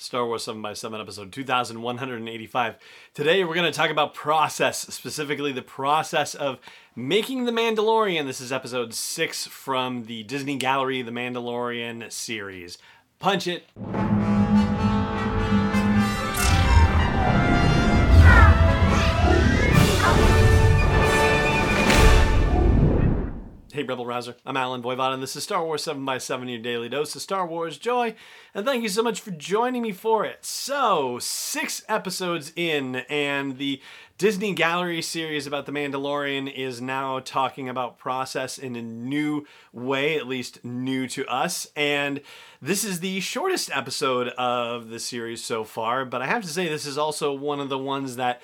Star Wars 7 by 7 episode 2185. Today we're going to talk about process, specifically the process of making The Mandalorian. This is episode 6 from the Disney Gallery The Mandalorian series. Punch it. Hey, Rebel Rouser. I'm Allen Voivod, and this is Star Wars 7 by 7 your daily dose of Star Wars joy. And thank you so much for joining me for it. So, six episodes in, and the Disney Gallery series about The Mandalorian is now talking about process in a new way, at least new to us. And this is the shortest episode of the series so far, but I have to say, this is also one of the ones that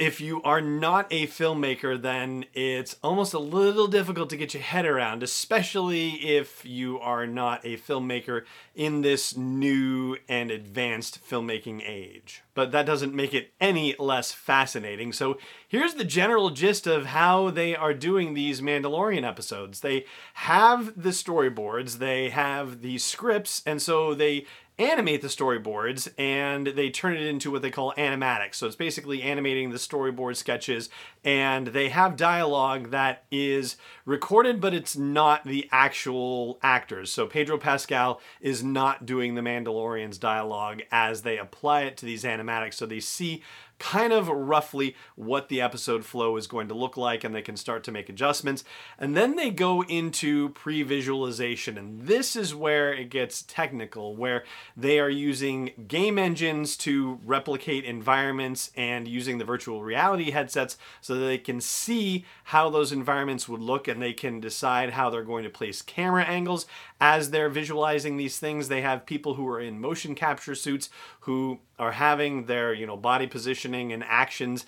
if you are not a filmmaker, then it's almost a little difficult to get your head around, especially if you are not a filmmaker in this new and advanced filmmaking age. But that doesn't make it any less fascinating. So here's the general gist of how they are doing these Mandalorian episodes. They have the storyboards, they have the scripts, and so they animate the storyboards and they turn it into what they call animatics. So it's basically animating the storyboard sketches and they have dialogue that is recorded but it's not the actual actors. So Pedro Pascal is not doing the Mandalorian's dialogue as they apply it to these animatics. So they see kind of roughly what the episode flow is going to look like, and they can start to make adjustments. And then they go into pre visualization, and this is where it gets technical, where they are using game engines to replicate environments and using the virtual reality headsets so that they can see how those environments would look and they can decide how they're going to place camera angles as they're visualizing these things. They have people who are in motion capture suits who are having their, you know, body and actions.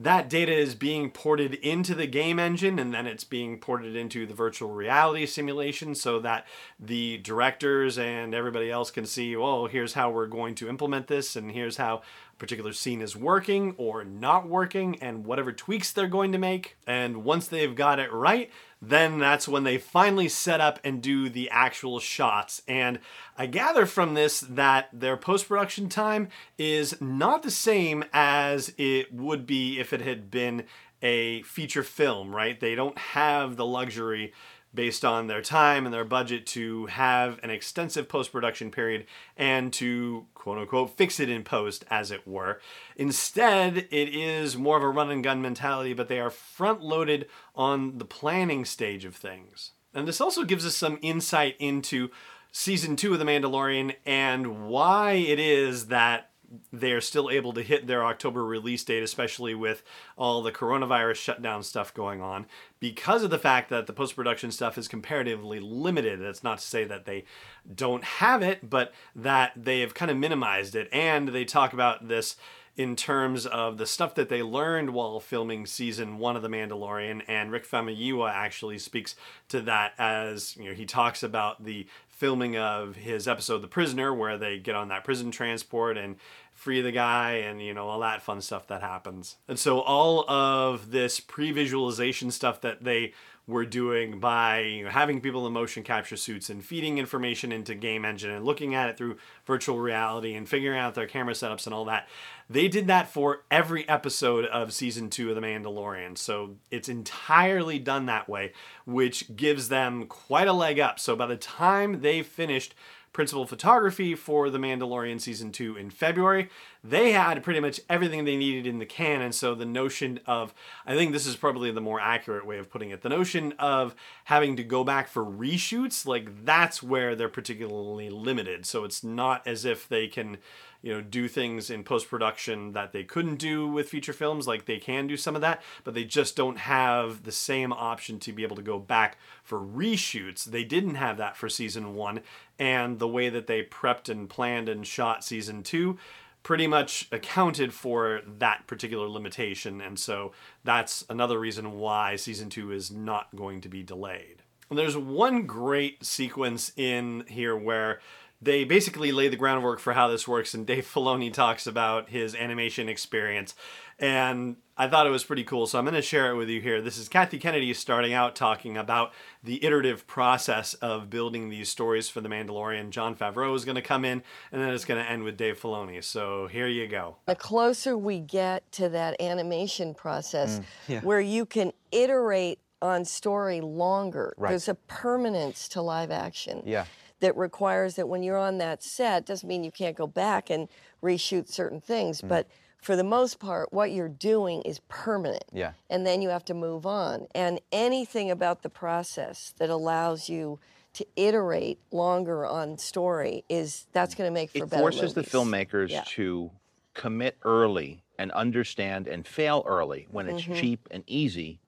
That data is being ported into the game engine and then it's being ported into the virtual reality simulation so that the directors and everybody else can see, oh, here's how we're going to implement this and here's how particular scene is working or not working and whatever tweaks they're going to make. And once they've got it right, then that's when they finally set up and do the actual shots. And I gather from this that their post production time is not the same as it would be if it had been a feature film, right? They don't have the luxury based on their time and their budget to have an extensive post production period and to quote unquote fix it in post, as it were. Instead, it is more of a run and gun mentality, but they are front loaded on the planning stage of things. And this also gives us some insight into season two of The Mandalorian and why it is that they're still able to hit their October release date, especially with all the coronavirus shutdown stuff going on, because of the fact that the post production stuff is comparatively limited. That's not to say that they don't have it, but that they have kind of minimized it. And they talk about this in terms of the stuff that they learned while filming season one of The Mandalorian. And Rick Famuyiwa actually speaks to that as you know he talks about the filming of his episode The Prisoner, where they get on that prison transport and free the guy and you know all that fun stuff that happens. And so all of this pre-visualization stuff that they were doing by you know, having people in motion capture suits and feeding information into game engine and looking at it through virtual reality and figuring out their camera setups and all that they did that for every episode of season two of the mandalorian so it's entirely done that way which gives them quite a leg up so by the time they finished principal photography for The Mandalorian season two in February. They had pretty much everything they needed in the can, and so the notion of, I think this is probably the more accurate way of putting it, the notion of having to go back for reshoots, like that's where they're particularly limited. So it's not as if they can you know do things in post production that they couldn't do with feature films. Like they can do some of that, but they just don't have the same option to be able to go back for reshoots. They didn't have that for season one, and the way that they prepped and planned and shot season two pretty much accounted for that particular limitation, and so that's another reason why season two is not going to be delayed. And there's one great sequence in here where they basically lay the groundwork for how this works, and Dave Filoni talks about his animation experience. And I thought it was pretty cool, so I'm going to share it with you here. This is Kathy Kennedy starting out talking about the iterative process of building these stories for The Mandalorian. Jon Favreau is going to come in, and then it's going to end with Dave Filoni. So here you go. The closer we get to that animation process, Mm, yeah. where you can iterate on story longer, Right. there's a permanence to live action. Yeah. That requires that when you're on that set doesn't mean you can't go back and reshoot certain things Mm. but for the most part what you're doing is permanent Yeah. and then you have to move on and anything about the process that allows you to iterate longer on story is that's going to make for it better It forces the filmmakers Yeah. to commit early and understand and fail early when it's Mm-hmm. cheap and easy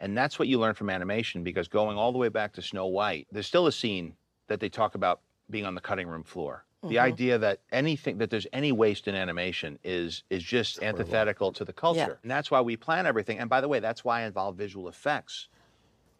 and that's what you learn from animation because going all the way back to snow white there's still a scene that they talk about being on the cutting room floor. Mm-hmm. the idea that anything that there's any waste in animation is is just antithetical to the culture. And that's why we plan everything. And by the way that's why i involve visual effects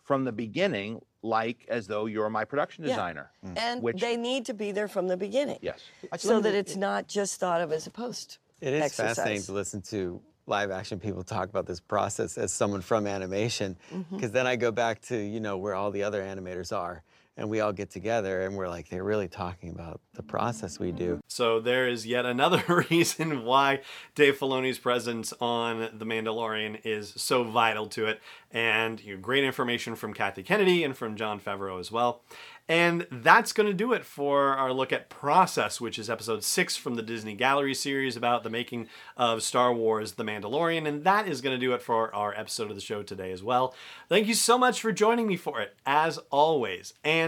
from the beginning like as though you're my production designer. Yeah. designer and which they need to be there from the beginning. Yes. So that it's not just thought of as a post It is exercise. fascinating to listen to live action people talk about this process as someone from animation, because then I go back to you know where all the other animators are, and we all get together and we're like they're really talking about the process we do. So there is yet another reason why Dave Filoni's presence on The Mandalorian is so vital to it, and you know, great information from Kathy Kennedy and from Jon Favreau as well. And that's going to do it for our look at Process, which is episode six from the Disney Gallery series about the making of Star Wars The Mandalorian. And that is going to do it for our episode of the show today as well. Thank you so much for joining me for it, as always. And